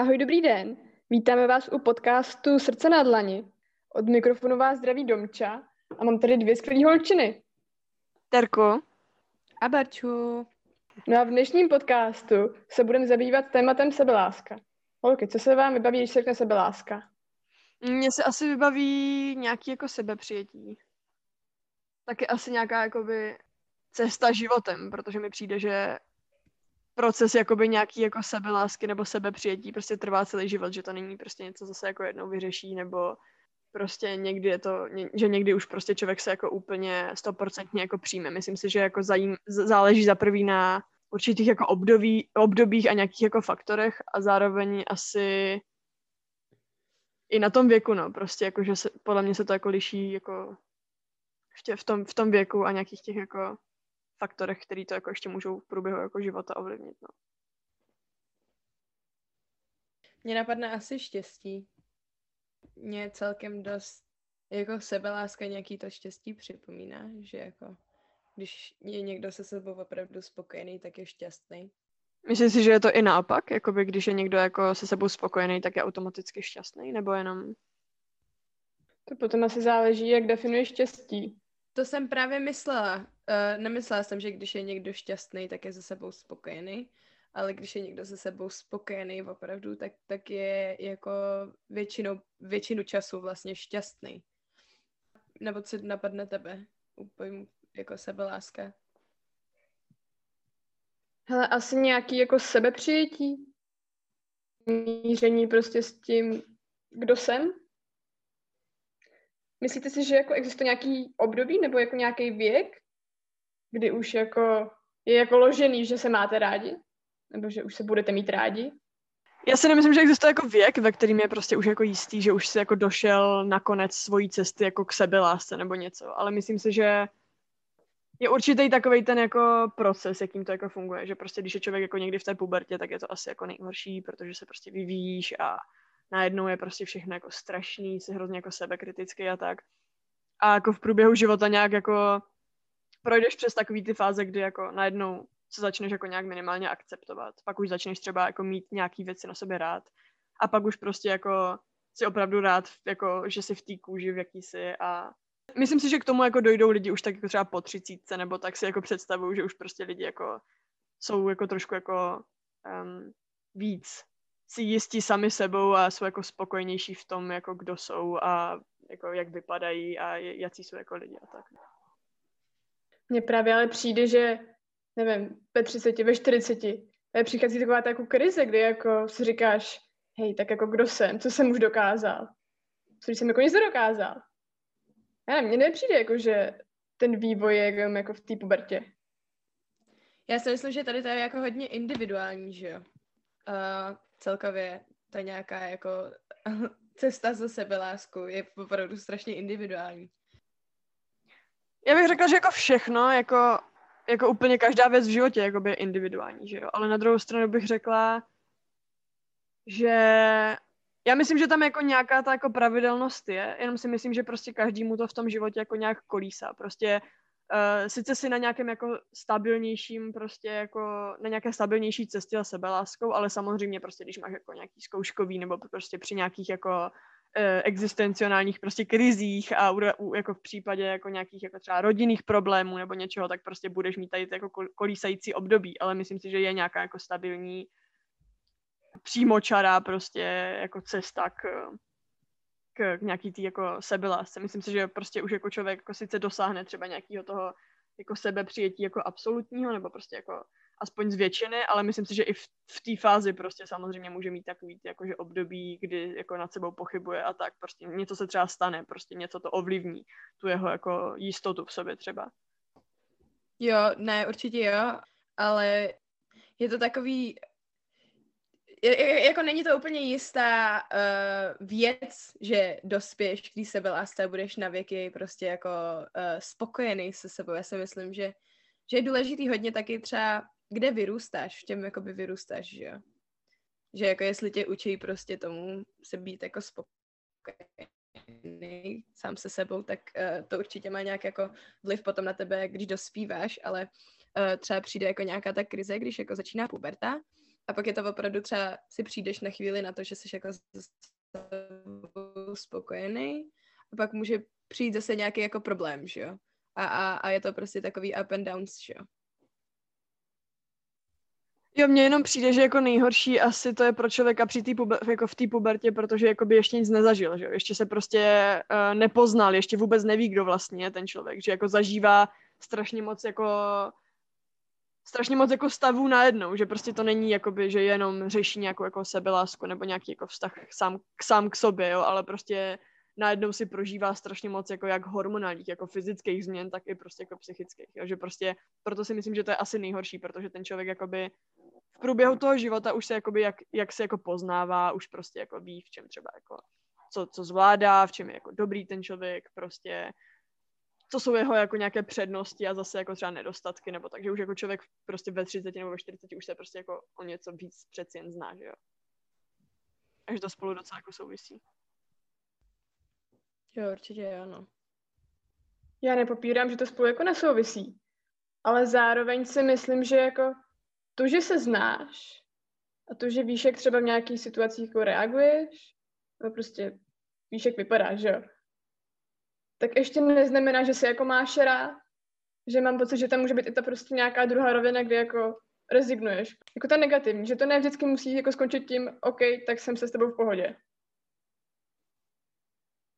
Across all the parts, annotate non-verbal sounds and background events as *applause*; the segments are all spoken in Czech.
Ahoj, dobrý den. Vítáme vás u podcastu Srdce na dlani. Od mikrofonu vás zdraví Domča a mám tady dvě skvělé holčiny. Terko. A Barču. No a v dnešním podcastu se budeme zabývat tématem sebeláska. Holky, co se vám vybaví, když se řekne sebeláska? Mně se asi vybaví nějaký jako sebepřijetí. Taky asi nějaká jakoby cesta životem, protože mi přijde, že proces jakoby nějaký jako sebelásky nebo sebepřijetí prostě trvá celý život, že to není prostě něco, co se jako jednou vyřeší, nebo prostě někdy je to, že někdy už prostě člověk se jako úplně stoprocentně jako přijme. Myslím si, že jako zajím, záleží za prvý na určitých jako období, obdobích a nějakých jako faktorech a zároveň asi i na tom věku, no, prostě jako, že se, podle mě se to jako liší jako v, tom, v tom věku a nějakých těch jako faktorech, který to jako ještě můžou v průběhu jako života ovlivnit. No. Mně napadne asi štěstí. Mě celkem dost jako sebeláska nějaký to štěstí připomíná, že jako když je někdo se sebou opravdu spokojený, tak je šťastný. Myslíš si, že je to i naopak? Jakoby když je někdo jako se sebou spokojený, tak je automaticky šťastný? Nebo jenom... To potom asi záleží, jak definuješ štěstí. To jsem právě myslela. Uh, nemyslela jsem, že když je někdo šťastný, tak je se sebou spokojený, ale když je někdo se sebou spokojený opravdu, tak, tak je jako většinou, většinu času vlastně šťastný. Nebo co napadne tebe? Úplně jako sebeláska. Hele, asi nějaký jako sebepřijetí. Míření prostě s tím, kdo jsem. Myslíte si, že jako existuje nějaký období nebo jako nějaký věk, kdy už jako je jako ložený, že se máte rádi? Nebo že už se budete mít rádi? Já si nemyslím, že existuje jako věk, ve kterým je prostě už jako jistý, že už si jako došel na konec svojí cesty jako k sebelásce nebo něco. Ale myslím si, že je určitý takový ten jako proces, jakým to jako funguje, že prostě když je člověk jako někdy v té pubertě, tak je to asi jako nejhorší, protože se prostě vyvíjíš a najednou je prostě všechno jako strašný, si hrozně jako sebekritický a tak. A jako v průběhu života nějak jako projdeš přes takový ty fáze, kdy jako najednou se začneš jako nějak minimálně akceptovat. Pak už začneš třeba jako mít nějaký věci na sobě rád. A pak už prostě jako si opravdu rád, jako, že jsi v té kůži, v jaký jsi a myslím si, že k tomu jako dojdou lidi už tak jako třeba po třicítce, nebo tak si jako představují, že už prostě lidi jako jsou jako trošku jako um, víc si jistí sami sebou a jsou jako spokojnější v tom, jako kdo jsou a jako jak vypadají a jaký jsou jako lidi a tak. Mně právě ale přijde, že nevím, ve 30, ve 40, přichází taková ta jako krize, kdy jako si říkáš, hej, tak jako kdo jsem, co jsem už dokázal, co jsem jako nic nedokázal. Já nevím, mně nepřijde jako, že ten vývoj je jako, jako v té pubertě. Já si myslím, že tady to je jako hodně individuální, že jo. Uh, celkově ta nějaká jako *laughs* cesta za sebeláskou je opravdu strašně individuální. Já bych řekla, že jako všechno, jako, jako úplně každá věc v životě jako je individuální, že jo? Ale na druhou stranu bych řekla, že já myslím, že tam jako nějaká ta jako pravidelnost je, jenom si myslím, že prostě každému to v tom životě jako nějak kolísá. Prostě uh, sice si na nějakém jako stabilnějším, prostě jako na nějaké stabilnější cestě za sebeláskou, ale samozřejmě prostě, když máš jako nějaký zkouškový nebo prostě při nějakých jako uh, existenciálních prostě krizích a u, u, jako v případě jako nějakých jako třeba rodinných problémů nebo něčeho, tak prostě budeš mít tady jako kolísající období, ale myslím si, že je nějaká jako stabilní přímočará prostě jako cesta k, k, nějaký tý jako sebelásce. Myslím si, že prostě už jako člověk jako sice dosáhne třeba nějakého toho jako sebepřijetí jako absolutního, nebo prostě jako aspoň z většiny, ale myslím si, že i v, v té fázi prostě samozřejmě může mít takový jakože období, kdy jako nad sebou pochybuje a tak, prostě něco se třeba stane, prostě něco to ovlivní, tu jeho jako jistotu v sobě třeba. Jo, ne, určitě jo, ale je to takový jako není to úplně jistá uh, věc, že dospěš k té sebelásce a budeš na věky prostě jako uh, spokojený se sebou. Já si myslím, že, že je důležitý hodně taky třeba, kde vyrůstáš, v těm jakoby vyrůstáš, že jo. Že jako jestli tě učí prostě tomu se být jako spokojený sám se sebou, tak uh, to určitě má nějak jako vliv potom na tebe, když dospíváš, ale uh, třeba přijde jako nějaká ta krize, když jako začíná puberta, a pak je to opravdu třeba si přijdeš na chvíli na to, že jsi jako spokojený a pak může přijít zase nějaký jako problém, že jo. A, a, a je to prostě takový up and downs, že jo. Jo, mně jenom přijde, že jako nejhorší asi to je pro člověka při tý puber, jako v té pubertě, protože jako by ještě nic nezažil, že jo? Ještě se prostě uh, nepoznal, ještě vůbec neví, kdo vlastně je ten člověk, že jako zažívá strašně moc jako strašně moc jako stavů najednou, že prostě to není jakoby, že jenom řeší nějakou jako sebelásku nebo nějaký jako vztah sám, sám k sobě, jo, ale prostě najednou si prožívá strašně moc jako jak hormonálních, jako fyzických změn, tak i prostě jako psychických, jo, že prostě proto si myslím, že to je asi nejhorší, protože ten člověk jakoby v průběhu toho života už se jakoby jak, jak se jako poznává, už prostě jako ví, v čem třeba jako co, co zvládá, v čem je jako dobrý ten člověk, prostě co jsou jeho jako nějaké přednosti a zase jako třeba nedostatky, nebo takže už jako člověk prostě ve 30 nebo ve 40 už se prostě jako o něco víc přeci jen zná, že jo. Takže to spolu docela jako souvisí. Jo, určitě ano. Já nepopírám, že to spolu jako nesouvisí, ale zároveň si myslím, že jako to, že se znáš a to, že víš, jak třeba v nějakých situacích jako reaguješ, no prostě víš, jak vypadáš, že jo tak ještě neznamená, že se jako máš rád, že mám pocit, že tam může být i ta prostě nějaká druhá rovina, kde jako rezignuješ. Jako ta negativní, že to ne vždycky musí jako skončit tím, OK, tak jsem se s tebou v pohodě.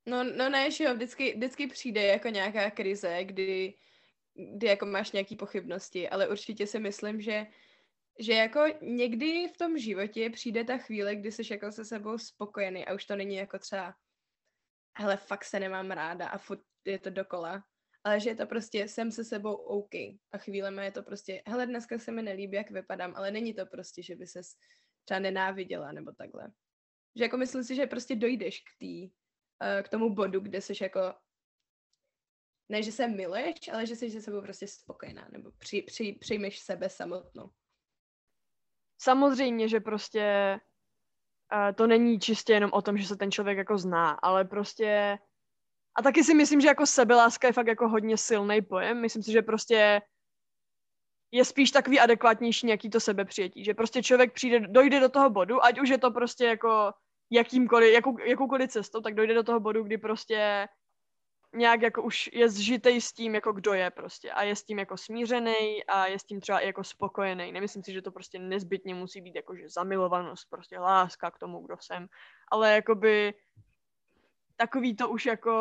No, no ne, že jo, vždycky, vždycky přijde jako nějaká krize, kdy, kdy jako máš nějaké pochybnosti, ale určitě si myslím, že že jako někdy v tom životě přijde ta chvíle, kdy jsi jako se sebou spokojený a už to není jako třeba hele, fakt se nemám ráda a furt je to dokola. Ale že je to prostě, jsem se sebou OK. A chvílema je to prostě, hele, dneska se mi nelíbí, jak vypadám, ale není to prostě, že by se třeba nenáviděla nebo takhle. Že jako myslím si, že prostě dojdeš k tý, uh, k tomu bodu, kde jsi jako ne, že se miluješ, ale že jsi se sebou prostě spokojená, nebo při, při, přijmeš sebe samotnou. Samozřejmě, že prostě to není čistě jenom o tom, že se ten člověk jako zná, ale prostě a taky si myslím, že jako sebeláska je fakt jako hodně silný pojem. Myslím si, že prostě je spíš takový adekvátnější nějaký to sebepřijetí. Že prostě člověk přijde, dojde do toho bodu, ať už je to prostě jako jakýmkoliv, jakou, jakoukoliv cestou, tak dojde do toho bodu, kdy prostě nějak jako už je zžitej s tím, jako kdo je prostě a je s tím jako smířený a je s tím třeba i jako spokojený. Nemyslím si, že to prostě nezbytně musí být jako že zamilovanost, prostě láska k tomu, kdo jsem, ale jakoby takový to už jako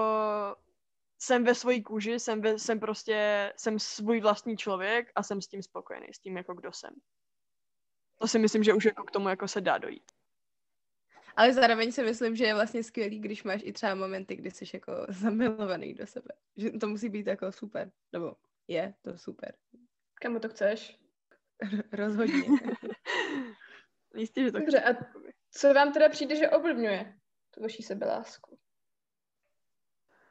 jsem ve své kůži, jsem, ve, jsem prostě, jsem svůj vlastní člověk a jsem s tím spokojený, s tím jako kdo jsem. To si myslím, že už jako k tomu jako se dá dojít. Ale zároveň si myslím, že je vlastně skvělý, když máš i třeba momenty, kdy jsi jako *laughs* zamilovaný do sebe. Že to musí být jako super. Nebo je to super. Kamu to chceš? *laughs* Rozhodně. *laughs* Jistě, že to Dobře, a co vám teda přijde, že ovlivňuje tu vaší sebelásku?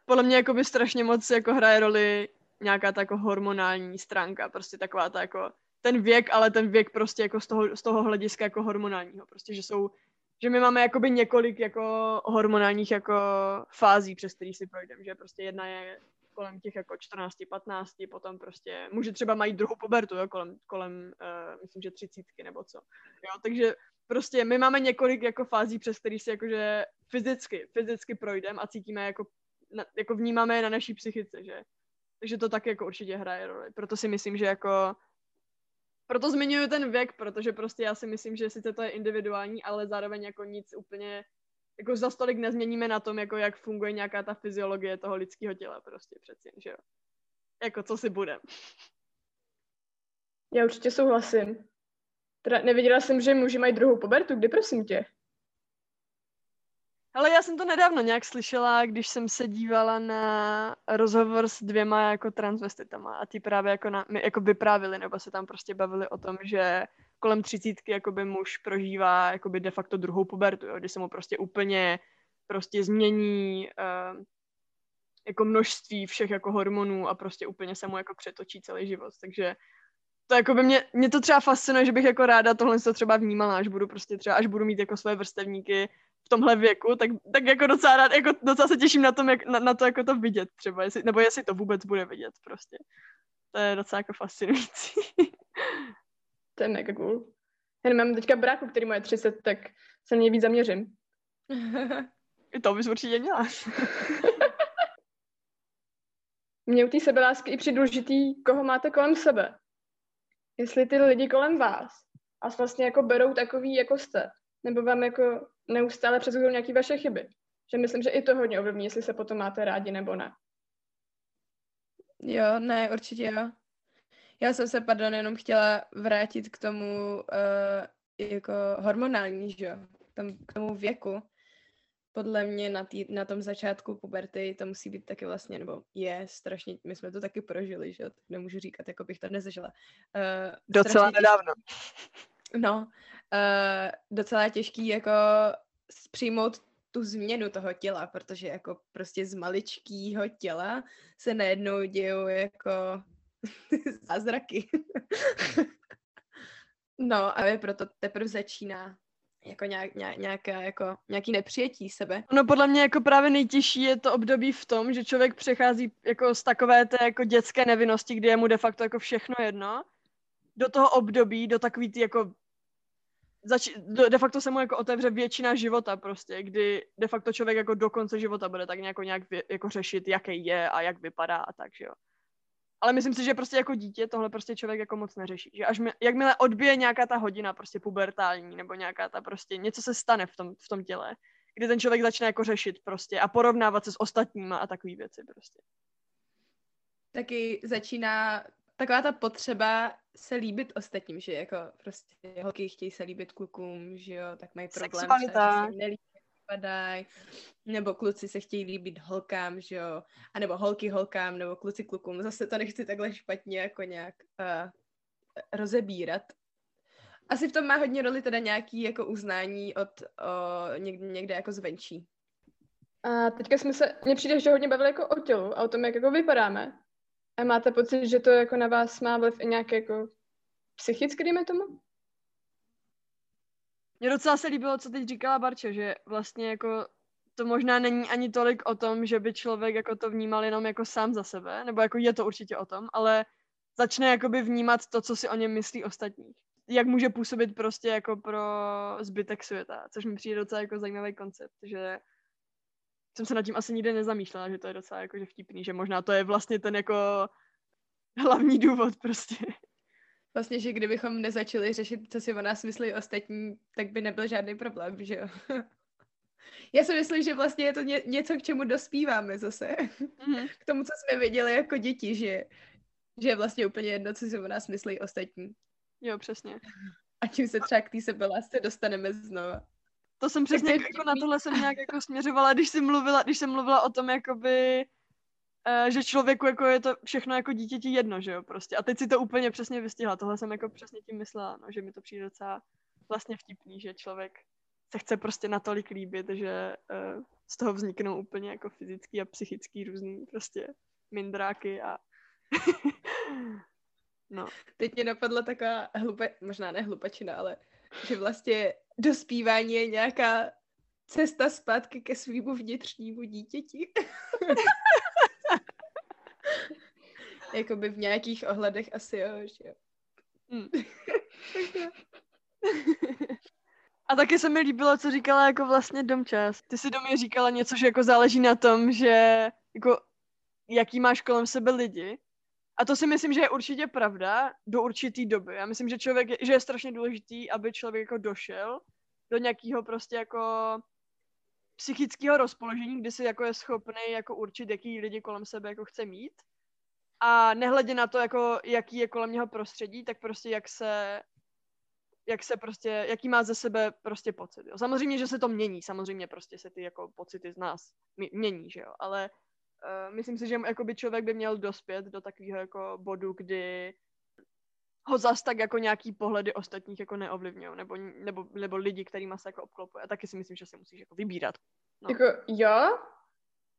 Podle mě jako by strašně moc jako hraje roli nějaká ta jako hormonální stránka, prostě taková ta jako ten věk, ale ten věk prostě jako z toho, z toho hlediska jako hormonálního, prostě, že jsou že my máme jakoby několik jako hormonálních jako fází, přes který si projdeme, že prostě jedna je kolem těch jako 14, 15, potom prostě může třeba mají druhou pubertu, jo, kolem, kolem uh, myslím, že třicítky nebo co. Jo, takže prostě my máme několik jako fází, přes který si jakože fyzicky, fyzicky projdeme a cítíme jako, na, jako vnímáme je na naší psychice, že. Takže to tak jako určitě hraje roli. Proto si myslím, že jako proto zmiňuji ten věk, protože prostě já si myslím, že sice to je individuální, ale zároveň jako nic úplně, jako za stolik nezměníme na tom, jako jak funguje nějaká ta fyziologie toho lidského těla prostě přeci, že jo. Jako co si budem. Já určitě souhlasím. Teda neviděla jsem, že muži mají druhou pubertu. Kdy prosím tě? Ale já jsem to nedávno nějak slyšela, když jsem se dívala na rozhovor s dvěma jako transvestitama a ty právě jako, na, jako vyprávili nebo se tam prostě bavili o tom, že kolem třicítky jakoby muž prožívá jakoby de facto druhou pubertu, jo, kdy se mu prostě úplně prostě změní uh, jako množství všech jako hormonů a prostě úplně se mu jako přetočí celý život, takže to jako by mě, mě to třeba fascinuje, že bych jako ráda tohle to třeba vnímala, až budu prostě třeba, až budu mít jako své vrstevníky tomhle věku, tak, tak jako docela rád, jako docela se těším na, tom, jak, na, na to jako to vidět třeba, jestli, nebo jestli to vůbec bude vidět prostě. To je docela jako fascinující. *laughs* to je mega cool. Já nemám teďka bráku, který je 30, tak se na něj víc zaměřím. *laughs* To bys určitě měla. *laughs* Mě u té sebelásky i při důležitý, koho máte kolem sebe. Jestli ty lidi kolem vás vás vlastně jako berou takový, jako jste, nebo vám jako neustále předsuzují nějaké vaše chyby. Že myslím, že i to hodně ovlivní, jestli se potom máte rádi nebo ne. Jo, ne, určitě jo. Já jsem se, pardon, jenom chtěla vrátit k tomu uh, jako hormonální, že jo, k tomu věku. Podle mě na, tý, na tom začátku puberty to musí být taky vlastně, nebo je strašně, my jsme to taky prožili, že jo, tak nemůžu říkat, jako bych to nezažila. Uh, Docela nedávno. No, uh, docela těžký jako přijmout tu změnu toho těla, protože jako prostě z maličkého těla se najednou dějou jako *laughs* zázraky. *laughs* no a je proto teprve začíná jako nějak, nějak, nějaké, jako, nějaký nepřijetí sebe. No podle mě jako právě nejtěžší je to období v tom, že člověk přechází jako z takové té jako dětské nevinnosti, kdy je mu de facto jako všechno jedno, do toho období, do takový ty jako zač- de facto se mu jako otevře většina života prostě, kdy de facto člověk jako do konce života bude tak nějak, vě- jako řešit, jaký je a jak vypadá a tak, že jo. Ale myslím si, že prostě jako dítě tohle prostě člověk jako moc neřeší. Že až mi, jakmile odbije nějaká ta hodina prostě pubertální nebo nějaká ta prostě něco se stane v tom, v tom těle, kdy ten člověk začne jako řešit prostě a porovnávat se s ostatníma a takové věci prostě. Taky začíná taková ta potřeba se líbit ostatním, že jako prostě holky chtějí se líbit klukům, že jo, tak mají problém, Sexualita. že se nelíbí, nebo kluci se chtějí líbit holkám, že jo, a nebo holky holkám, nebo kluci klukům, zase to nechci takhle špatně jako nějak uh, rozebírat. Asi v tom má hodně roli teda nějaký jako uznání od uh, někde, někde jako zvenčí. A teďka jsme se, mně přijde, že hodně bavili jako o tělu a o tom, jak jako vypadáme. A máte pocit, že to jako na vás má vliv i nějak jako psychicky, dejme tomu? Mně docela se líbilo, co teď říkala Barča, že vlastně jako to možná není ani tolik o tom, že by člověk jako to vnímal jenom jako sám za sebe, nebo jako je to určitě o tom, ale začne jakoby vnímat to, co si o něm myslí ostatní. Jak může působit prostě jako pro zbytek světa, což mi přijde docela jako zajímavý koncept, že jsem se nad tím asi nikdy nezamýšlela, že to je docela jako že vtipný, že možná to je vlastně ten jako hlavní důvod prostě. Vlastně, že kdybychom nezačali řešit, co si o nás myslí ostatní, tak by nebyl žádný problém, že jo? *laughs* Já si myslím, že vlastně je to ně, něco, k čemu dospíváme zase. Mm-hmm. K tomu, co jsme viděli jako děti, že, že je vlastně úplně jedno, co si o nás myslí ostatní. Jo, přesně. A tím se třeba k té sebelásce dostaneme znova. To jsem přesně jako na tohle jsem nějak jako směřovala, když jsem mluvila, když jsem mluvila o tom, jakoby, uh, že člověku jako je to všechno jako dítěti jedno, že jo, prostě. A teď si to úplně přesně vystihla. Tohle jsem jako přesně tím myslela, no, že mi to přijde docela vlastně vtipný, že člověk se chce prostě natolik líbit, že uh, z toho vzniknou úplně jako fyzický a psychický různý prostě mindráky a *laughs* no. Teď mě napadla taková hlupa, možná ne hlupačina, ale že vlastně dospívání je nějaká cesta zpátky ke svýmu vnitřnímu dítěti. *laughs* Jakoby v nějakých ohledech asi jo, že jo. Hmm. *laughs* A taky se mi líbilo, co říkala jako vlastně Domčas. Ty si do mě říkala něco, že jako záleží na tom, že jako jaký máš kolem sebe lidi. A to si myslím, že je určitě pravda do určitý doby. Já myslím, že člověk, je, že je strašně důležitý, aby člověk jako došel do nějakého prostě jako psychického rozpoložení, kdy si jako je schopný jako určit, jaký lidi kolem sebe jako chce mít. A nehledě na to, jako, jaký je kolem něho prostředí, tak prostě jak se jak se prostě, jaký má ze sebe prostě pocit. Jo. Samozřejmě, že se to mění, samozřejmě prostě se ty jako pocity z nás mění, že jo, ale uh, myslím si, že jakoby člověk by měl dospět do takového jako bodu, kdy ho zas tak jako nějaký pohledy ostatních jako neovlivňují, nebo, nebo, nebo lidi, kterýma se jako obklopuje. A taky si myslím, že si musíš jako vybírat. No. Jako jo,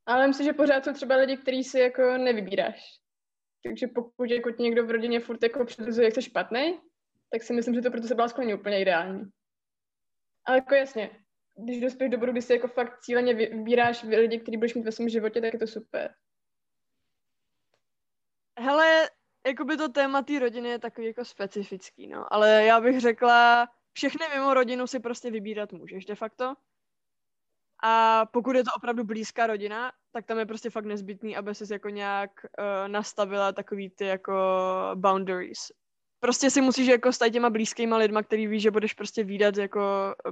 ale myslím, že pořád jsou třeba lidi, který si jako nevybíráš. Takže pokud jako ti někdo v rodině furt jako předuzuje, jak jsi špatný, tak si myslím, že to pro to byla úplně ideální. Ale jako jasně, když dospěš do bodu, kdy si jako fakt cíleně vybíráš lidi, kteří budeš mít ve svém životě, tak je to super. Hele, jakoby to téma té rodiny je takový jako specifický, no. Ale já bych řekla, všechny mimo rodinu si prostě vybírat můžeš de facto. A pokud je to opravdu blízká rodina, tak tam je prostě fakt nezbytný, aby si jako nějak uh, nastavila takový ty jako boundaries. Prostě si musíš jako s těma blízkýma lidma, který víš, že budeš prostě výdat jako eh,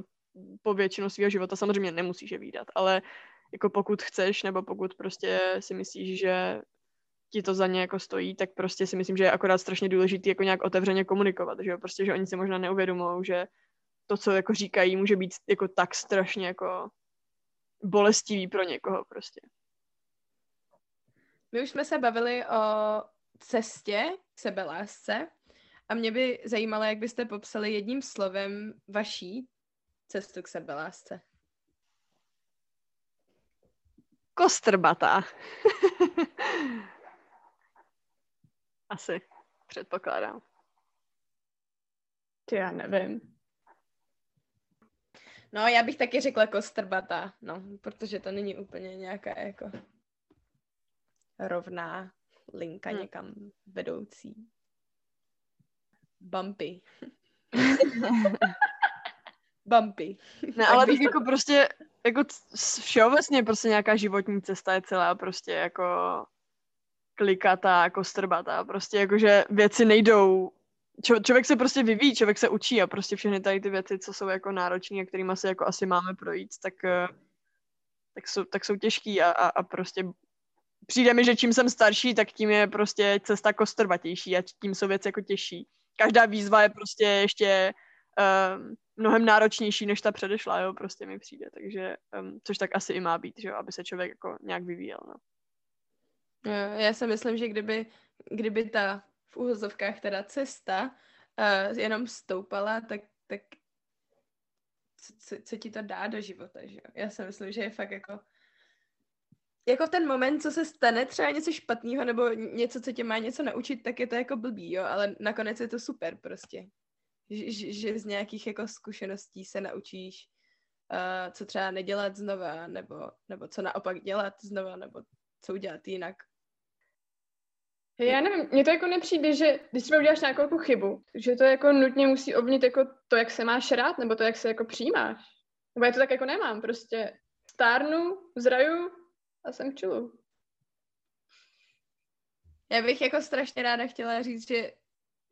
po většinu svého života. Samozřejmě nemusíš je výdat, ale jako pokud chceš, nebo pokud prostě si myslíš, že ti to za ně jako stojí, tak prostě si myslím, že je akorát strašně důležitý jako nějak otevřeně komunikovat, že jo, prostě, že oni si možná neuvědomují, že to, co jako říkají, může být jako tak strašně jako bolestivý pro někoho prostě. My už jsme se bavili o cestě k sebelásce a mě by zajímalo, jak byste popsali jedním slovem vaší cestu k sebelásce. Kostrbatá. *laughs* Asi, předpokládám. Ty já nevím. No, já bych taky řekla kostrbatá, no, protože to není úplně nějaká jako rovná linka hmm. někam vedoucí. Bumpy. *laughs* *laughs* Bumpy. Ne, ale tak jako prostě, jako všeobecně prostě nějaká životní cesta je celá prostě jako klikatá, jako strbatá. Prostě jakože věci nejdou Čo, člověk se prostě vyvíjí, člověk se učí a prostě všechny tady ty věci, co jsou jako náročné a kterými se jako asi máme projít, tak, eh, tak, jsou, tak jsou těžký a, a, a prostě přijde mi, že čím jsem starší, tak tím je prostě cesta kostrbatější a tím jsou věci jako těžší. Každá výzva je prostě ještě um, mnohem náročnější, než ta předešla, jo, prostě mi přijde, takže, um, což tak asi i má být, že jo, aby se člověk jako nějak vyvíjel, no. Já si myslím, že kdyby, kdyby ta v úhozovkách teda cesta uh, jenom stoupala, tak, tak co, co, co ti to dá do života, že jo? Já si myslím, že je fakt jako jako ten moment, co se stane, třeba něco špatného nebo něco, co tě má něco naučit, tak je to jako blbý, jo, ale nakonec je to super prostě. Že, že z nějakých jako zkušeností se naučíš, uh, co třeba nedělat znova, nebo, nebo co naopak dělat znova, nebo co udělat jinak. Já nevím, mně to jako nepřijde, že když třeba uděláš nějakou jako chybu, že to jako nutně musí ovnit jako to, jak se máš rád, nebo to, jak se jako přijímáš. Nebo já to tak jako nemám, prostě stárnu, zraju a jsem v čilu. Já bych jako strašně ráda chtěla říct, že,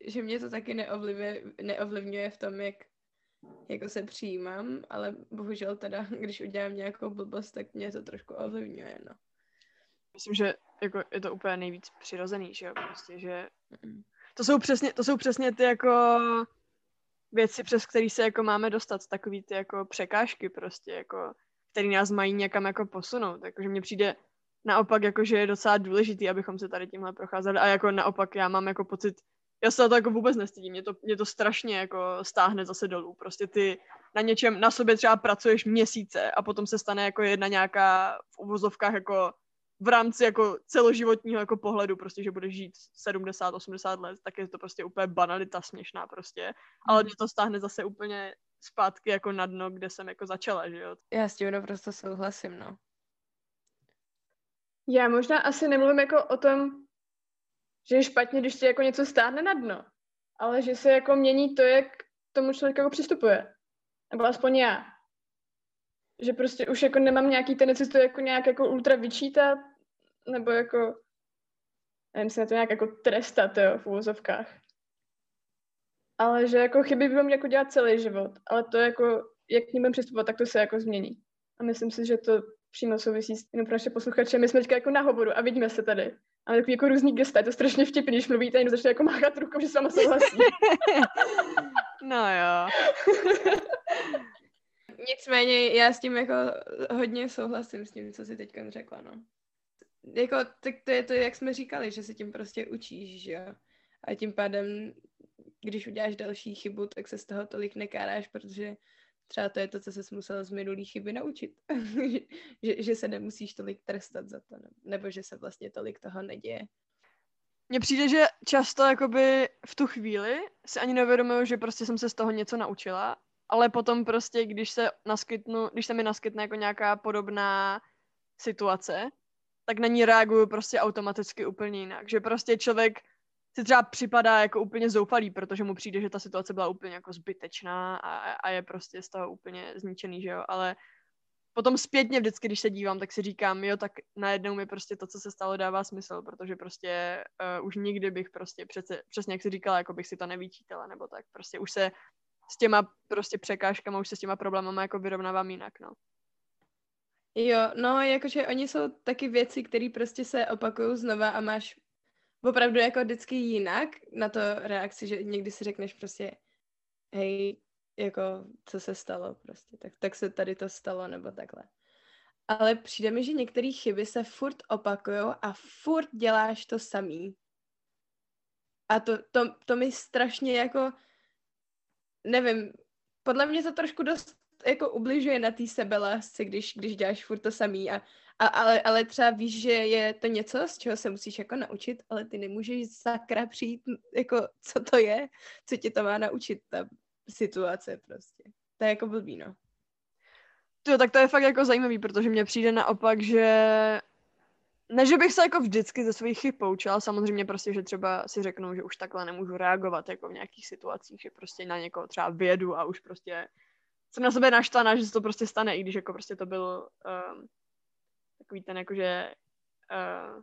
že mě to taky neovlivňuje, neovlivňuje v tom, jak jako se přijímám, ale bohužel teda, *laughs* když udělám nějakou blbost, tak mě to trošku ovlivňuje, no. Myslím, že jako je to úplně nejvíc přirozený, že jo, prostě, že to jsou přesně, to jsou přesně ty jako věci, přes které se jako máme dostat, takový ty jako překážky prostě, jako, které nás mají někam jako posunout, takže mně přijde naopak jako, že je docela důležitý, abychom se tady tímhle procházeli a jako naopak já mám jako pocit, já se to jako vůbec nestydím, mě to, mě to strašně jako stáhne zase dolů, prostě ty na něčem, na sobě třeba pracuješ měsíce a potom se stane jako jedna nějaká v uvozovkách jako v rámci jako celoživotního jako pohledu, prostě, že budeš žít 70, 80 let, tak je to prostě úplně banalita směšná prostě. Ale mě to stáhne zase úplně zpátky jako na dno, kde jsem jako začala, že jo. Já s tím naprosto souhlasím, no. Já možná asi nemluvím jako o tom, že je špatně, když tě jako něco stáhne na dno, ale že se jako mění to, jak tomu člověk jako přistupuje. Nebo aspoň já že prostě už jako nemám nějaký tendenci to jako nějak jako ultra vyčítat, nebo jako, nevím si na to nějak jako trestat, jo, v úvozovkách. Ale že jako chyby by jako dělat celý život, ale to jako, jak k ním přistupovat, tak to se jako změní. A myslím si, že to přímo souvisí s jenom pro naše posluchače. My jsme teďka jako na hovoru a vidíme se tady. A takový jako různý gesta, je to strašně vtipný, když mluvíte a někdo začne jako máchat rukou, že s váma souhlasí. *laughs* no jo. *laughs* Nicméně já s tím jako hodně souhlasím s tím, co jsi teď řekla, no. Jako, tak to je to, jak jsme říkali, že se tím prostě učíš, že jo. A tím pádem, když uděláš další chybu, tak se z toho tolik nekáráš, protože třeba to je to, co se musel z minulý chyby naučit. *laughs* že, že se nemusíš tolik trestat za to, nebo že se vlastně tolik toho neděje. Mně přijde, že často jakoby v tu chvíli si ani neuvědomuju, že prostě jsem se z toho něco naučila ale potom prostě, když se naskytnu, když se mi naskytne jako nějaká podobná situace, tak na ní reaguju prostě automaticky úplně jinak. Že prostě člověk si třeba připadá jako úplně zoufalý, protože mu přijde, že ta situace byla úplně jako zbytečná a, a je prostě z toho úplně zničený, že jo, ale potom zpětně vždycky, když se dívám, tak si říkám, jo, tak najednou mi prostě to, co se stalo, dává smysl, protože prostě uh, už nikdy bych prostě přece, přesně jak si říkala, jako bych si to nevyčítala, nebo tak, prostě už se s těma prostě překážkama, už se s těma problémama jako vyrovnávám jinak, no. Jo, no, jakože oni jsou taky věci, které prostě se opakují znova a máš opravdu jako vždycky jinak na to reakci, že někdy si řekneš prostě hej, jako co se stalo prostě, tak, tak se tady to stalo nebo takhle. Ale přijde mi, že některé chyby se furt opakují a furt děláš to samý. A to, to, to mi strašně jako, nevím, podle mě to trošku dost jako ubližuje na té sebelásce, když, když děláš furt to samý a, a, ale, ale třeba víš, že je to něco, z čeho se musíš jako naučit, ale ty nemůžeš sakra přijít, jako co to je, co tě to má naučit, ta situace prostě. To je jako blbý, no. Jo, tak to je fakt jako zajímavý, protože mně přijde naopak, že ne, že bych se jako vždycky ze svých chyb poučila, samozřejmě prostě, že třeba si řeknou, že už takhle nemůžu reagovat jako v nějakých situacích, že prostě na někoho třeba vědu a už prostě jsem na sebe naštvaná, že se to prostě stane, i když jako prostě to byl um, takový ten jakože uh,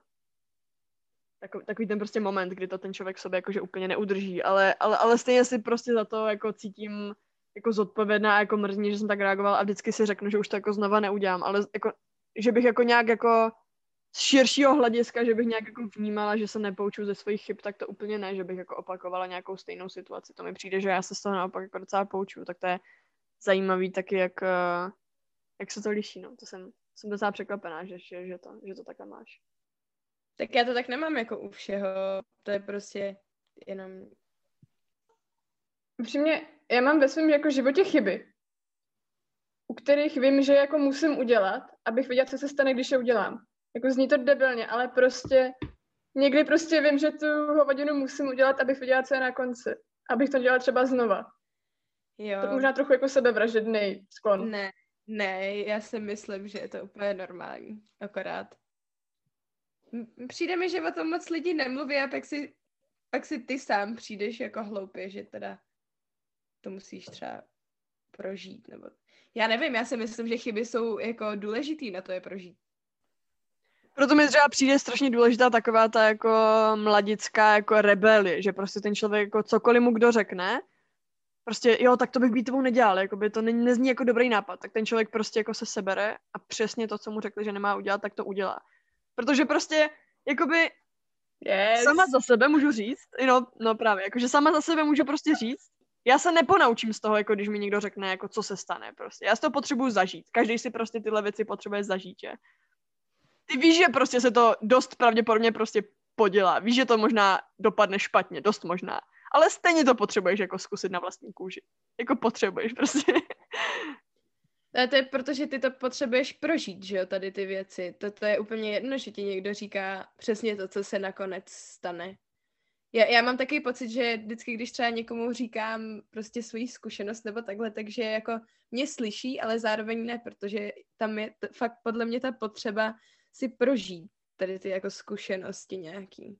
takový, takový ten prostě moment, kdy to ten člověk sobě jakože úplně neudrží, ale, ale, ale stejně si prostě za to jako cítím jako zodpovědná a jako mrzní, že jsem tak reagovala a vždycky si řeknu, že už to jako znova neudělám, ale jako, že bych jako nějak jako z širšího hlediska, že bych nějak jako vnímala, že se nepouču ze svých chyb, tak to úplně ne, že bych jako opakovala nějakou stejnou situaci. To mi přijde, že já se z toho naopak jako docela pouču, tak to je zajímavý taky, jak, eh, jak se to liší, no. To jsem, jsem docela překvapená, že, že, že, to, že to takhle máš. Tak já to tak nemám jako u všeho. To je prostě jenom... Upřímně, já mám ve svém jako životě chyby, u kterých vím, že jako musím udělat, abych věděla, co se stane, když je udělám. Jako zní to debilně, ale prostě někdy prostě vím, že tu hovadinu musím udělat, abych věděla, co je na konci. Abych to dělala třeba znova. Jo. To možná trochu jako sebevražedný sklon. Ne, ne, já si myslím, že je to úplně normální, akorát. Přijde mi, že o tom moc lidí nemluví a pak si, pak si ty sám přijdeš jako hloupě, že teda to musíš třeba prožít, nebo... Já nevím, já si myslím, že chyby jsou jako důležitý na to je prožít. Proto mi třeba přijde strašně důležitá taková ta jako mladická jako rebelie, že prostě ten člověk jako cokoliv mu kdo řekne, prostě jo, tak to bych býtovou nedělal, by to ne, nezní jako dobrý nápad, tak ten člověk prostě jako se sebere a přesně to, co mu řekli, že nemá udělat, tak to udělá. Protože prostě, jakoby, yes. sama za sebe můžu říct, no, no právě, jakože sama za sebe můžu prostě říct, já se neponaučím z toho, jako když mi někdo řekne, jako co se stane prostě. Já si to potřebuju zažít. Každý si prostě tyhle věci potřebuje zažít, že? Ty víš, že prostě se to dost pravděpodobně prostě podělá. Víš, že to možná dopadne špatně, dost možná ale stejně to potřebuješ jako zkusit na vlastní kůži. Jako potřebuješ prostě. *laughs* A to je proto, že ty to potřebuješ prožít, že jo, tady ty věci. To, to je úplně jedno, že ti někdo říká přesně to, co se nakonec stane. Já, já mám takový pocit, že vždycky, když třeba někomu říkám prostě svoji zkušenost nebo takhle, takže jako mě slyší, ale zároveň ne, protože tam je t- fakt podle mě ta potřeba si prožít tady ty jako zkušenosti nějaký.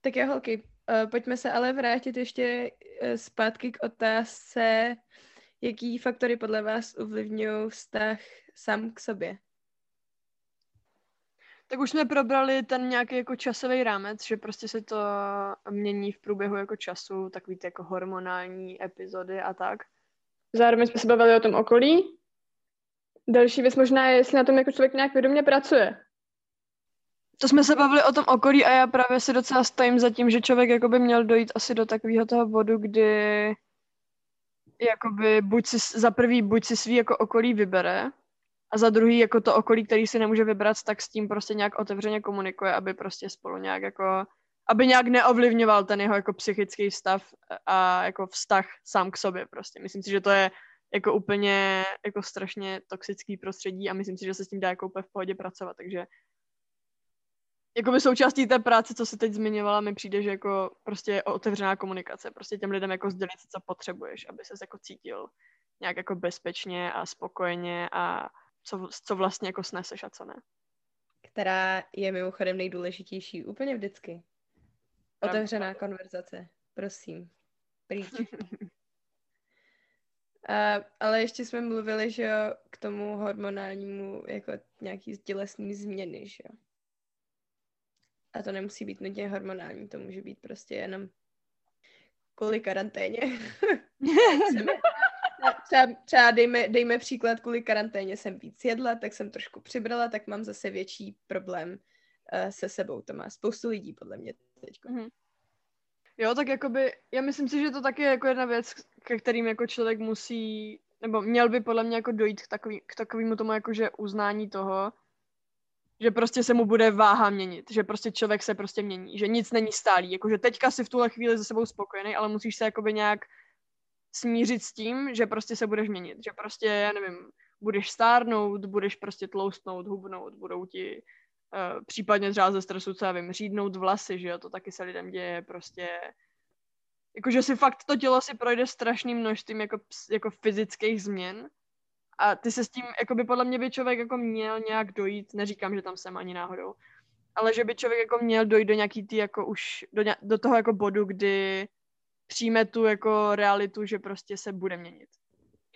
Tak jo, holky, pojďme se ale vrátit ještě uh, zpátky k otázce, jaký faktory podle vás ovlivňují vztah sám k sobě? Tak už jsme probrali ten nějaký jako časový rámec, že prostě se to mění v průběhu jako času, takový ty jako hormonální epizody a tak. Zároveň jsme se bavili o tom okolí. Další věc možná je, jestli na tom jako člověk nějak vědomě pracuje to jsme se bavili o tom okolí a já právě si docela stojím za tím, že člověk jakoby měl dojít asi do takového toho bodu, kdy jakoby buď si, za prvý buď si svý jako okolí vybere a za druhý jako to okolí, který si nemůže vybrat, tak s tím prostě nějak otevřeně komunikuje, aby prostě spolu nějak jako, aby nějak neovlivňoval ten jeho jako psychický stav a jako vztah sám k sobě prostě. Myslím si, že to je jako úplně jako strašně toxický prostředí a myslím si, že se s tím dá jako úplně v pohodě pracovat, takže jakoby součástí té práce, co se teď zmiňovala, mi přijde, že jako prostě otevřená komunikace. Prostě těm lidem jako sdělit, co potřebuješ, aby ses jako cítil nějak jako bezpečně a spokojeně a co, co vlastně jako sneseš a co ne. Která je mimochodem nejdůležitější úplně vždycky. Otevřená konverzace, prosím. Pryč. *laughs* A, ale ještě jsme mluvili, že jo, k tomu hormonálnímu, jako nějaký tělesný změny, že jo. A to nemusí být nutně hormonální, to může být prostě jenom kvůli karanténě. *laughs* třeba, třeba dejme, dejme příklad, kvůli karanténě jsem víc jedla, tak jsem trošku přibrala, tak mám zase větší problém uh, se sebou. To má spoustu lidí, podle mě teď. Mm-hmm. Jo, tak jakoby, já myslím si, že to taky je jako jedna věc, ke kterým jako člověk musí, nebo měl by podle mě jako dojít k, takový, k takovému tomu jakože uznání toho, že prostě se mu bude váha měnit, že prostě člověk se prostě mění, že nic není stálý, jakože teďka si v tuhle chvíli se sebou spokojený, ale musíš se jakoby nějak smířit s tím, že prostě se budeš měnit, že prostě, já nevím, budeš stárnout, budeš prostě tloustnout, hubnout, budou ti uh, případně třeba ze stresu, co já vím, řídnout vlasy, že jo, to taky se lidem děje, prostě. Jakože si fakt to tělo si projde strašným množstvím jako, jako fyzických změn a ty se s tím, jako by podle mě by člověk jako měl nějak dojít, neříkám, že tam jsem ani náhodou, ale že by člověk jako měl dojít do nějaký tý jako už, do, ně, do toho jako bodu, kdy přijme tu jako realitu, že prostě se bude měnit.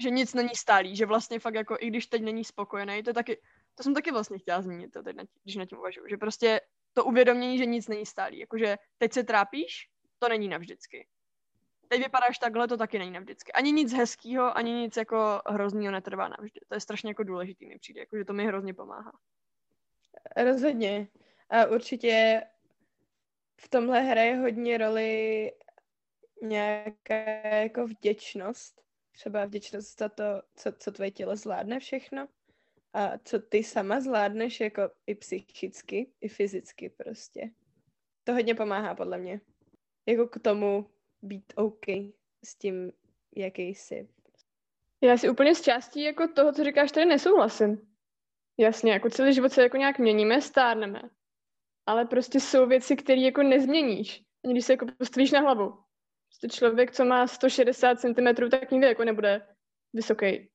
Že nic není stálý, že vlastně fakt jako, i když teď není spokojený, to taky, to jsem taky vlastně chtěla zmínit, to teď, když na tím uvažuji, že prostě to uvědomění, že nic není stálý, jakože teď se trápíš, to není navždycky teď vypadáš takhle, to taky není navždycky. Ani nic hezkého, ani nic jako hroznýho netrvá navždy. To je strašně jako důležitý mi přijde, jako že to mi hrozně pomáhá. Rozhodně. A určitě v tomhle hraje hodně roli nějaká jako vděčnost. Třeba vděčnost za to, co, co tvoje tělo zvládne všechno. A co ty sama zvládneš jako i psychicky, i fyzicky prostě. To hodně pomáhá podle mě. Jako k tomu být OK s tím, jaký jsi. Já si úplně z částí jako toho, co říkáš, tady nesouhlasím. Jasně, jako celý život se jako nějak měníme, stárneme. Ale prostě jsou věci, které jako nezměníš. Ani když se jako postavíš na hlavu. Prostě člověk, co má 160 cm, tak nikdy jako nebude vysoký.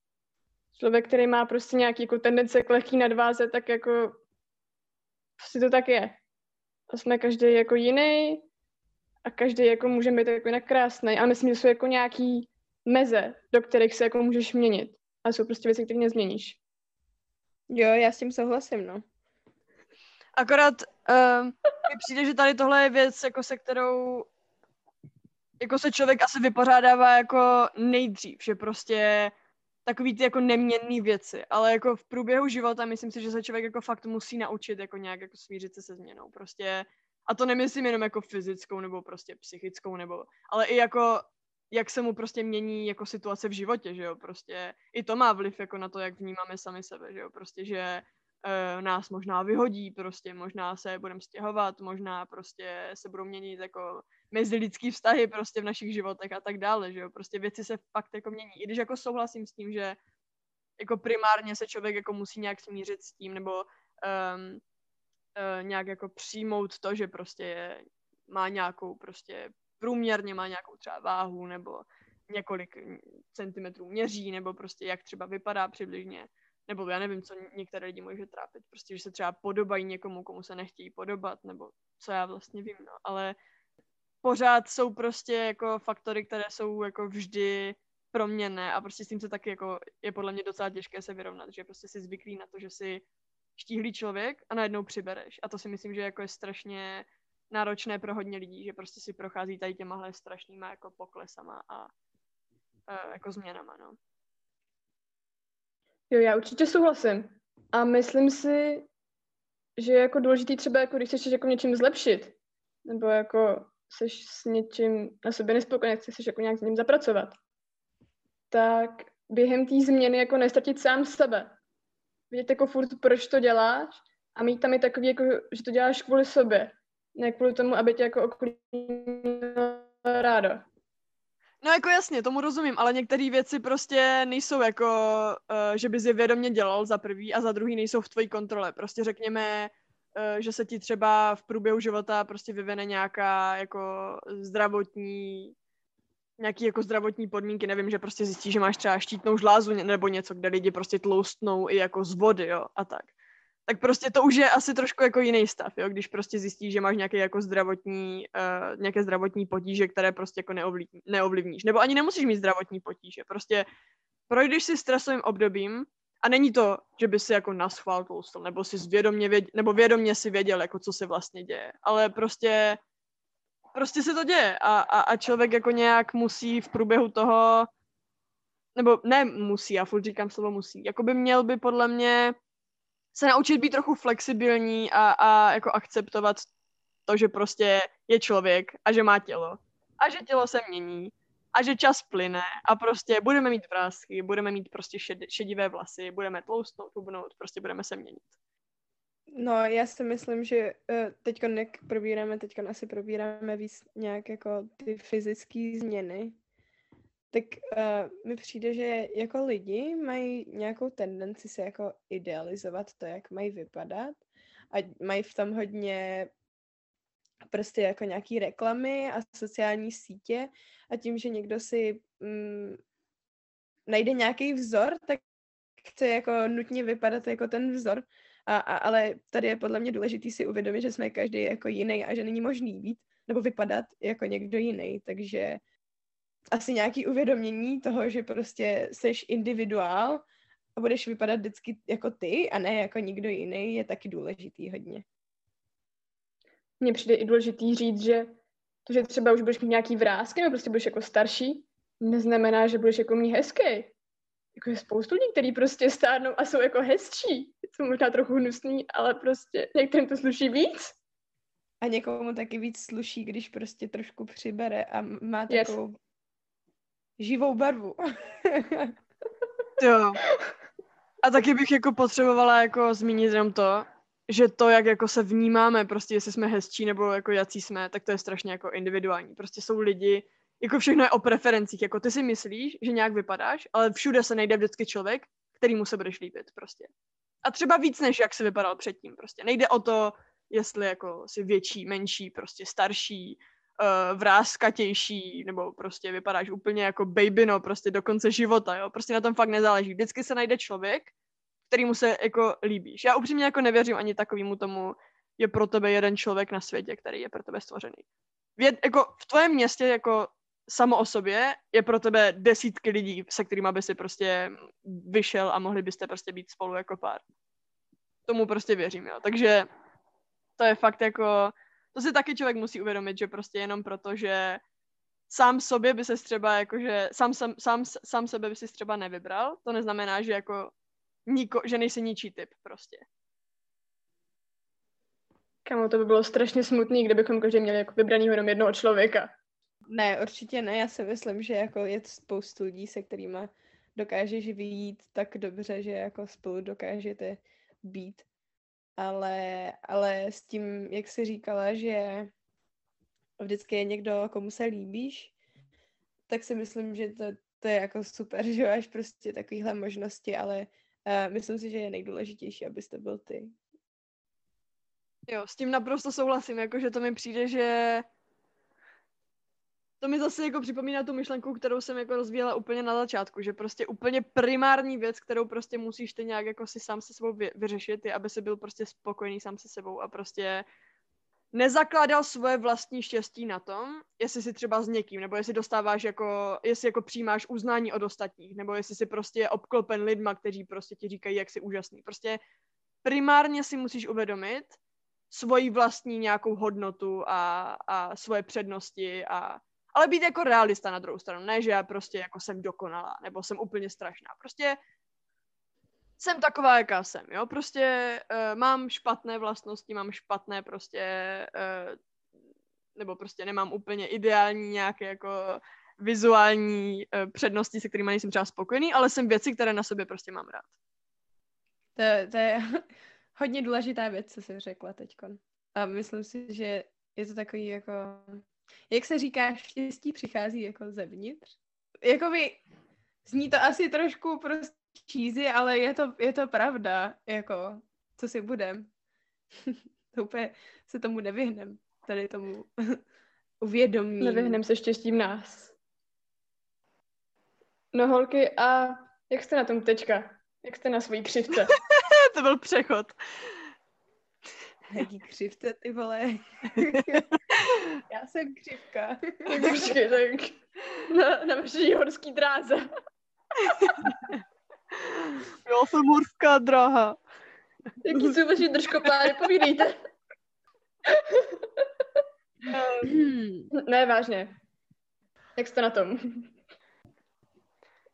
Člověk, který má prostě nějaký jako tendence k lehký nadváze, tak jako prostě to tak je. A jsme každý jako jiný, a každý jako může být jako jinak krásný, ale myslím, že jsou jako nějaký meze, do kterých se jako můžeš měnit. A jsou prostě věci, které nezměníš. Jo, já s tím souhlasím, no. Akorát um, mi přijde, že tady tohle je věc, jako se kterou jako se člověk asi vypořádává jako nejdřív, že prostě takový ty jako neměnný věci, ale jako v průběhu života myslím si, že se člověk jako fakt musí naučit jako nějak jako smířit se se změnou. Prostě a to nemyslím jenom jako fyzickou nebo prostě psychickou, nebo, ale i jako jak se mu prostě mění jako situace v životě, že jo, prostě i to má vliv jako na to, jak vnímáme sami sebe, že jo, prostě, že uh, nás možná vyhodí, prostě možná se budeme stěhovat, možná prostě se budou měnit jako mezilidský vztahy prostě v našich životech a tak dále, že jo, prostě věci se fakt jako mění, i když jako souhlasím s tím, že jako primárně se člověk jako musí nějak smířit s tím, nebo um, uh, nějak jako přijmout to, že prostě je, má nějakou prostě průměrně má nějakou třeba váhu nebo několik centimetrů měří, nebo prostě jak třeba vypadá přibližně, nebo já nevím, co některé lidi může trápit, prostě, že se třeba podobají někomu, komu se nechtějí podobat, nebo co já vlastně vím, no, ale pořád jsou prostě jako faktory, které jsou jako vždy proměnné a prostě s tím se taky jako je podle mě docela těžké se vyrovnat, že prostě si zvyklý na to, že si štíhlý člověk a najednou přibereš. A to si myslím, že jako je strašně náročné pro hodně lidí, že prostě si prochází tady těmahle strašnýma jako poklesama a, a jako změnama, no. Jo, já určitě souhlasím. A myslím si, že je jako důležitý třeba, jako když chceš jako něčím zlepšit, nebo jako chceš s něčím na sobě nespokojený, chceš jako nějak s ním zapracovat, tak během té změny jako nestratit sám sebe vidět jako furt, proč to děláš a mít tam i takový, jako, že to děláš kvůli sobě, ne kvůli tomu, aby tě jako okolí rádo. No jako jasně, tomu rozumím, ale některé věci prostě nejsou jako, uh, že bys je vědomě dělal za prvý a za druhý nejsou v tvojí kontrole. Prostě řekněme, uh, že se ti třeba v průběhu života prostě vyvine nějaká jako zdravotní nějaký jako zdravotní podmínky, nevím, že prostě zjistíš, že máš třeba štítnou žlázu nebo něco, kde lidi prostě tloustnou i jako z vody, jo, a tak. tak prostě to už je asi trošku jako jiný stav, jo? když prostě zjistíš, že máš nějaké jako zdravotní, uh, nějaké zdravotní potíže, které prostě jako neovlivní, neovlivníš. Nebo ani nemusíš mít zdravotní potíže, prostě projdeš si stresovým obdobím a není to, že by si jako naschvál tloustl, nebo si zvědomně věděl, nebo vědomně si věděl, jako co se vlastně děje, ale prostě prostě se to děje a, a, a člověk jako nějak musí v průběhu toho, nebo ne musí, já furt říkám slovo musí, jako by měl by podle mě se naučit být trochu flexibilní a, a jako akceptovat to, že prostě je člověk a že má tělo a že tělo se mění a že čas plyne a prostě budeme mít vrázky, budeme mít prostě šed, šedivé vlasy, budeme tloustnout, hubnout, prostě budeme se měnit. No, já si myslím, že uh, teď jak probíráme, teď asi probíráme víc nějak jako ty fyzické změny, tak uh, mi přijde, že jako lidi mají nějakou tendenci se jako idealizovat to, jak mají vypadat a mají v tom hodně prostě jako nějaký reklamy a sociální sítě a tím, že někdo si mm, najde nějaký vzor, tak chce jako nutně vypadat jako ten vzor. A, a, ale tady je podle mě důležité si uvědomit, že jsme každý jako jiný a že není možný být nebo vypadat jako někdo jiný. Takže asi nějaký uvědomění toho, že prostě seš individuál a budeš vypadat vždycky jako ty a ne jako nikdo jiný, je taky důležitý hodně. Mně přijde i důležitý říct, že to, že třeba už budeš mít nějaký vrázky nebo prostě budeš jako starší, neznamená, že budeš jako mít hezký. Jako je spoustu lidí, kteří prostě stárnou a jsou jako hezčí. Jsou možná trochu hnusný, ale prostě některým to sluší víc. A někomu taky víc sluší, když prostě trošku přibere a má takovou yes živou barvu. *laughs* jo. A taky bych jako potřebovala jako zmínit jenom to, že to, jak jako se vnímáme, prostě jestli jsme hezčí nebo jako jací jsme, tak to je strašně jako individuální. Prostě jsou lidi, jako všechno je o preferencích, jako ty si myslíš, že nějak vypadáš, ale všude se najde vždycky člověk, který mu se budeš líbit prostě. A třeba víc, než jak se vypadal předtím prostě. Nejde o to, jestli jako si větší, menší, prostě starší, uh, vrázkatější, nebo prostě vypadáš úplně jako babino prostě do konce života, jo. Prostě na tom fakt nezáleží. Vždycky se najde člověk, který mu se jako líbíš. Já upřímně jako nevěřím ani takovému tomu, je pro tebe jeden člověk na světě, který je pro tebe stvořený. Věd, jako v tvém městě jako samo o sobě je pro tebe desítky lidí, se kterými by si prostě vyšel a mohli byste prostě být spolu jako pár. Tomu prostě věřím, jo. Takže to je fakt jako to si taky člověk musí uvědomit, že prostě jenom proto, že sám sobě by se třeba jakože, sám, sám, sám, sám sebe by si třeba nevybral, to neznamená, že jako niko, že nejsi ničí typ prostě. Kamo, to by bylo strašně smutný, kdybychom každý měli jako vybraný jenom jednoho člověka. Ne, určitě ne. Já si myslím, že jako je spoustu lidí, se kterými dokážeš vyjít tak dobře, že jako spolu dokážete být ale, ale s tím, jak jsi říkala, že vždycky je někdo, komu se líbíš, tak si myslím, že to, to je jako super, *laughs* že máš prostě takovéhle možnosti, ale uh, myslím si, že je nejdůležitější, abyste byl ty. Jo, s tím naprosto souhlasím, jakože to mi přijde, že to mi zase jako připomíná tu myšlenku, kterou jsem jako rozvíjela úplně na začátku, že prostě úplně primární věc, kterou prostě musíš ty nějak jako si sám se sebou vy, vyřešit, je, aby si byl prostě spokojený sám se sebou a prostě nezakládal svoje vlastní štěstí na tom, jestli si třeba s někým, nebo jestli dostáváš jako, jestli jako přijímáš uznání od ostatních, nebo jestli si prostě obklopen lidma, kteří prostě ti říkají, jak jsi úžasný. Prostě primárně si musíš uvědomit svoji vlastní nějakou hodnotu a, a svoje přednosti a ale být jako realista na druhou stranu, ne, že já prostě jako jsem dokonalá, nebo jsem úplně strašná. Prostě jsem taková, jaká jsem, jo, prostě uh, mám špatné vlastnosti, mám špatné prostě, uh, nebo prostě nemám úplně ideální nějaké jako vizuální uh, přednosti, se kterými nejsem třeba spokojený, ale jsem věci, které na sobě prostě mám rád. To, to je *laughs* hodně důležitá věc, co jsi řekla teď. A myslím si, že je to takový jako jak se říká, štěstí přichází jako zevnitř. Jakoby zní to asi trošku prostě cheesy, ale je to, je to pravda, jako, co si budem. *laughs* to úplně se tomu nevyhnem, tady tomu *laughs* uvědomí. Nevyhnem se štěstím nás. No holky, a jak jste na tom teďka? Jak jste na svojí křivce? *laughs* to byl přechod. Jaký křivce, ty vole. *laughs* Já jsem křivka. Tak počkej, tak na, na vaší horský dráze. *laughs* Já jsem morská dráha. Jaký jsou vaši držkoplány, povídejte. *laughs* Ne, vážně. Jak jste na tom?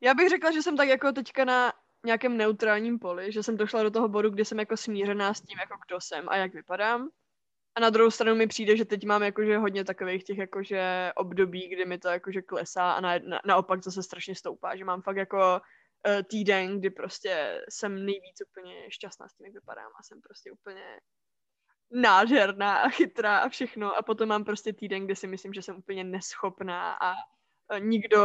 Já bych řekla, že jsem tak jako teďka na nějakém neutrálním poli, že jsem došla do toho bodu, kdy jsem jako smířená s tím, jako kdo jsem a jak vypadám. A na druhou stranu mi přijde, že teď mám jakože hodně takových těch jakože období, kdy mi to jakože klesá a na, na, naopak to se strašně stoupá, že mám fakt jako uh, týden, kdy prostě jsem nejvíc úplně šťastná s tím, jak vypadám a jsem prostě úplně nádherná a chytrá a všechno a potom mám prostě týden, kde si myslím, že jsem úplně neschopná a a nikdo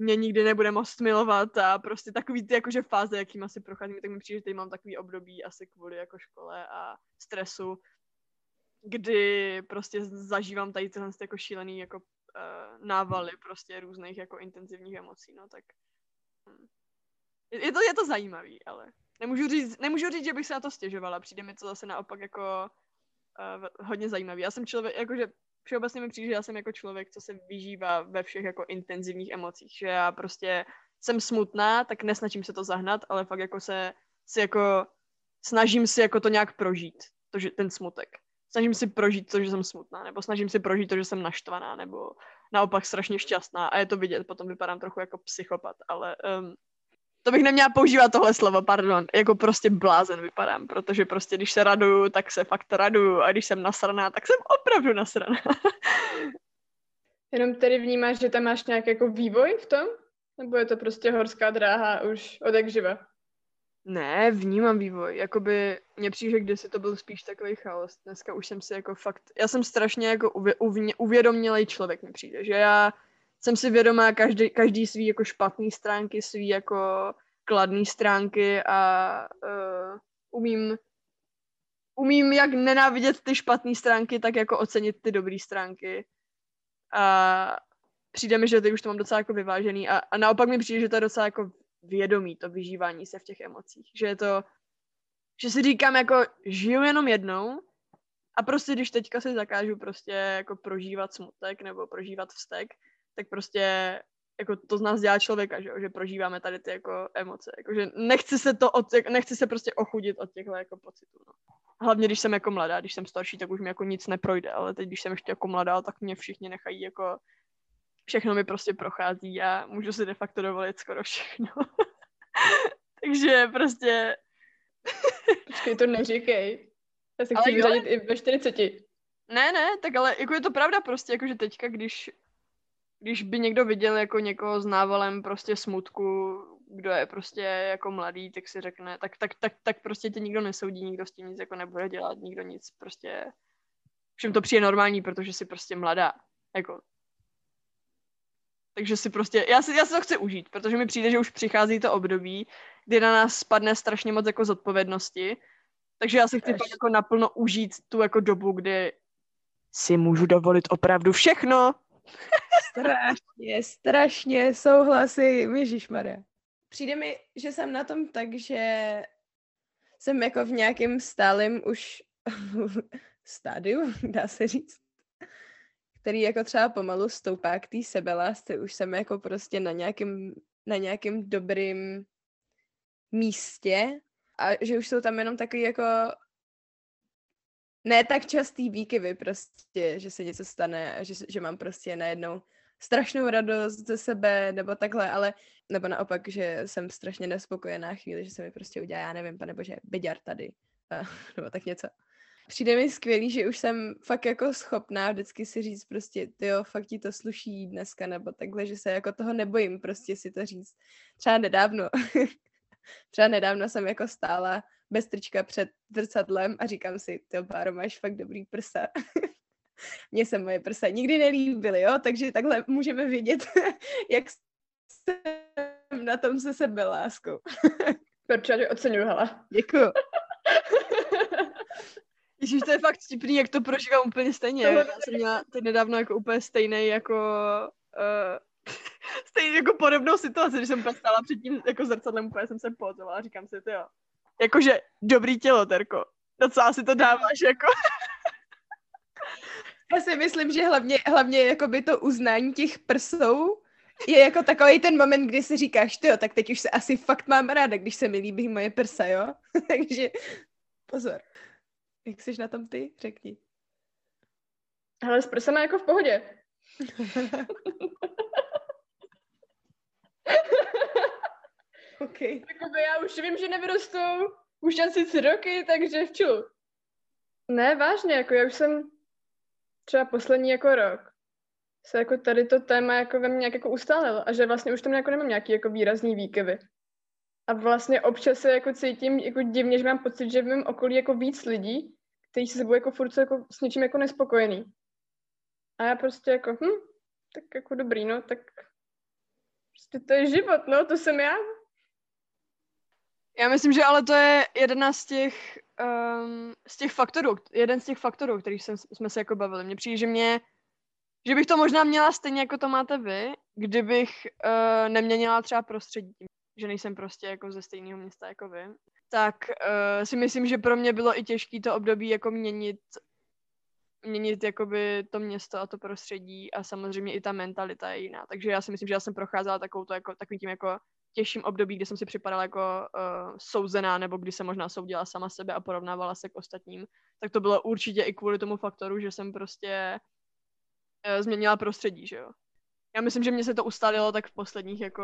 mě nikdy nebude moct milovat a prostě takový ty jakože fáze, jakým asi procházím, tak mi přijde, že tady mám takový období asi kvůli jako škole a stresu, kdy prostě zažívám tady tyhle jako šílený jako uh, návaly prostě různých jako intenzivních emocí, no tak hm. je, je to, je to zajímavý, ale nemůžu říct, nemůžu říct, že bych se na to stěžovala, přijde mi to zase naopak jako uh, hodně zajímavý. Já jsem člověk, jakože všeobecně mi přijde, že já jsem jako člověk, co se vyžívá ve všech jako intenzivních emocích, že já prostě jsem smutná, tak nesnažím se to zahnat, ale fakt jako se si jako snažím si jako to nějak prožít, to, že, ten smutek. Snažím si prožít to, že jsem smutná, nebo snažím si prožít to, že jsem naštvaná, nebo naopak strašně šťastná a je to vidět, potom vypadám trochu jako psychopat, ale um, to bych neměla používat tohle slovo, pardon, jako prostě blázen vypadám, protože prostě když se raduju, tak se fakt raduju a když jsem nasraná, tak jsem opravdu nasraná. *laughs* Jenom tedy vnímáš, že tam máš nějaký jako vývoj v tom? Nebo je to prostě horská dráha už od jak živa? Ne, vnímám vývoj. Jakoby mně přijde, že kdysi to byl spíš takový chaos. Dneska už jsem si jako fakt... Já jsem strašně jako uvě, uvě, uvědomělej člověk mi přijde, že já jsem si vědomá každý, každý svý jako špatný stránky, svý jako kladný stránky a uh, umím umím jak nenávidět ty špatné stránky, tak jako ocenit ty dobré stránky. A přijde mi, že teď už to mám docela jako vyvážený a, a naopak mi přijde, že to je docela jako vědomí, to vyžívání se v těch emocích. Že je to, že si říkám jako žiju jenom jednou a prostě když teďka si zakážu prostě jako prožívat smutek nebo prožívat vztek, tak prostě jako to z nás dělá člověka, že, že prožíváme tady ty jako emoce, jako, že nechci se to, od, nechci se prostě ochudit od těchto jako pocitů, no. Hlavně, když jsem jako mladá, když jsem starší, tak už mi jako nic neprojde, ale teď, když jsem ještě jako mladá, tak mě všichni nechají jako, všechno mi prostě prochází a můžu si de facto dovolit skoro všechno. *laughs* Takže prostě... Počkej, to neříkej. Já se chci vyřadit i ve 40. Ne, ne, tak ale jako je to pravda prostě, jako že teďka, když když by někdo viděl jako někoho s návalem prostě smutku, kdo je prostě jako mladý, tak si řekne, tak, tak, tak, tak prostě tě nikdo nesoudí, nikdo s tím nic jako nebude dělat, nikdo nic prostě, všem to přijde normální, protože jsi prostě mladá, jako. Takže si prostě, já si, já si to chci užít, protože mi přijde, že už přichází to období, kdy na nás spadne strašně moc jako zodpovědnosti, takže já si chci pak jako naplno užít tu jako dobu, kdy si můžu dovolit opravdu všechno. Strašně, strašně souhlasím, Maria. Přijde mi, že jsem na tom tak, že jsem jako v nějakém stálem už *laughs* stádiu, dá se říct, který jako třeba pomalu stoupá k té sebelásce, už jsem jako prostě na nějakém, na nějakém dobrým místě a že už jsou tam jenom takový jako ne tak častý výkyvy prostě, že se něco stane že, že mám prostě najednou strašnou radost ze sebe nebo takhle, ale nebo naopak, že jsem strašně nespokojená chvíli, že se mi prostě udělá, já nevím, pane bože, beďar tady, a, *laughs* nebo tak něco. Přijde mi skvělý, že už jsem fakt jako schopná vždycky si říct prostě, jo, fakt ti to sluší dneska, nebo takhle, že se jako toho nebojím prostě si to říct. Třeba nedávno, *laughs* třeba nedávno jsem jako stála bez trička před zrcadlem a říkám si, ty Báro, máš fakt dobrý prsa. *laughs* Mně se moje prsa nikdy nelíbily, jo, takže takhle můžeme vidět, *laughs* jak jsem na tom se sebe láskou. *laughs* Proč já oceňuju, hele. Děkuju. Ježíš, to je fakt vtipný, jak to prožívám úplně stejně. Já jsem měla teď nedávno jako úplně stejný jako uh, stejně jako podobnou situaci, když jsem stála před tím jako zrcadlem, úplně jsem se pozovala a říkám si, ty jo, jakože dobrý tělo, Terko. Docela si to dáváš, jako. Já si myslím, že hlavně, hlavně jakoby to uznání těch prsou je jako takový ten moment, kdy si říkáš, ty tak teď už se asi fakt mám ráda, když se mi líbí moje prsa, jo? *laughs* Takže pozor. Jak jsi na tom ty? Řekni. Ale s prsama jako v pohodě. *laughs* OK. Jakoby já už vím, že nevyrostou už asi tři roky, takže v ču. Ne, vážně, jako já už jsem třeba poslední jako rok se jako tady to téma jako ve mně nějak jako ustálilo a že vlastně už tam jako nemám nějaký jako výrazný výkyvy. A vlastně občas se jako cítím jako divně, že mám pocit, že v mém okolí jako víc lidí, kteří se sebou jako furt jsou jako s něčím jako nespokojený. A já prostě jako, hm, tak jako dobrý, no, tak prostě to je život, no, to jsem já. Já myslím, že ale to je jedna z těch, um, z těch faktorů, jeden z těch faktorů, kterých jsem, jsme se jako bavili. Mně přijde, že mě, že bych to možná měla stejně, jako to máte vy, kdybych uh, neměnila třeba prostředí, že nejsem prostě jako ze stejného města jako vy, tak uh, si myslím, že pro mě bylo i těžké to období jako měnit měnit jakoby to město a to prostředí a samozřejmě i ta mentalita je jiná. Takže já si myslím, že já jsem procházela takovou to jako, takovým tím jako těžším období, kdy jsem si připadala jako uh, souzená, nebo kdy jsem možná soudila sama sebe a porovnávala se k ostatním, tak to bylo určitě i kvůli tomu faktoru, že jsem prostě uh, změnila prostředí, že jo. Já myslím, že mě se to ustálilo tak v posledních jako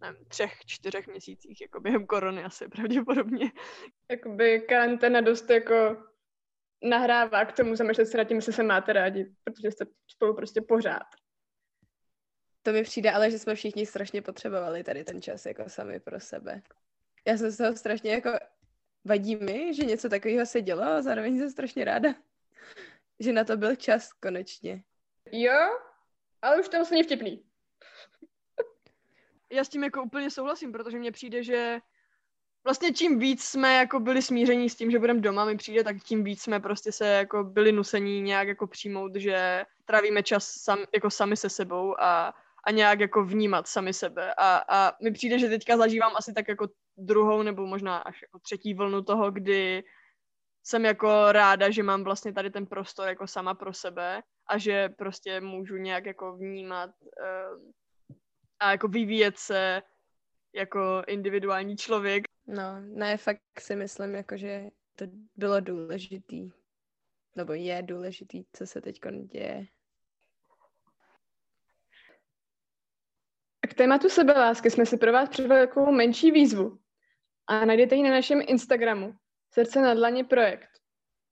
nevím, třech, čtyřech měsících, jako během korony asi pravděpodobně. Jakoby karanténa dost jako nahrává k tomu, zamýšlet se nad tím, jestli se máte rádi, protože jste spolu prostě pořád. To mi přijde, ale že jsme všichni strašně potřebovali tady ten čas jako sami pro sebe. Já jsem se toho strašně jako vadí mi, že něco takového se dělo a zároveň jsem strašně ráda, *laughs* že na to byl čas konečně. Jo, ale už to není vtipný. *laughs* Já s tím jako úplně souhlasím, protože mně přijde, že vlastně čím víc jsme jako byli smíření s tím, že budeme doma, mi přijde, tak tím víc jsme prostě se jako byli nusení nějak jako přijmout, že trávíme čas sam, jako sami se sebou a a nějak jako vnímat sami sebe. A, a mi přijde, že teďka zažívám asi tak jako druhou nebo možná až jako třetí vlnu toho, kdy jsem jako ráda, že mám vlastně tady ten prostor jako sama pro sebe a že prostě můžu nějak jako vnímat uh, a jako vyvíjet se jako individuální člověk. No, ne, fakt si myslím, jako, že to bylo důležitý. Nebo je důležitý, co se teď děje. Tématu sebelásky jsme si pro vás připravili takovou menší výzvu a najdete ji na našem Instagramu Srdce na dlaně projekt.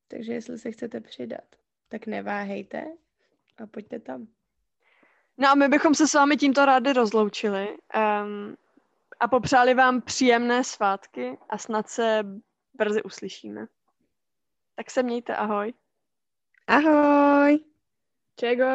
Takže jestli se chcete přidat, tak neváhejte a pojďte tam. No a my bychom se s vámi tímto rádi rozloučili um, a popřáli vám příjemné svátky a snad se brzy uslyšíme. Tak se mějte, ahoj. Ahoj. Čego.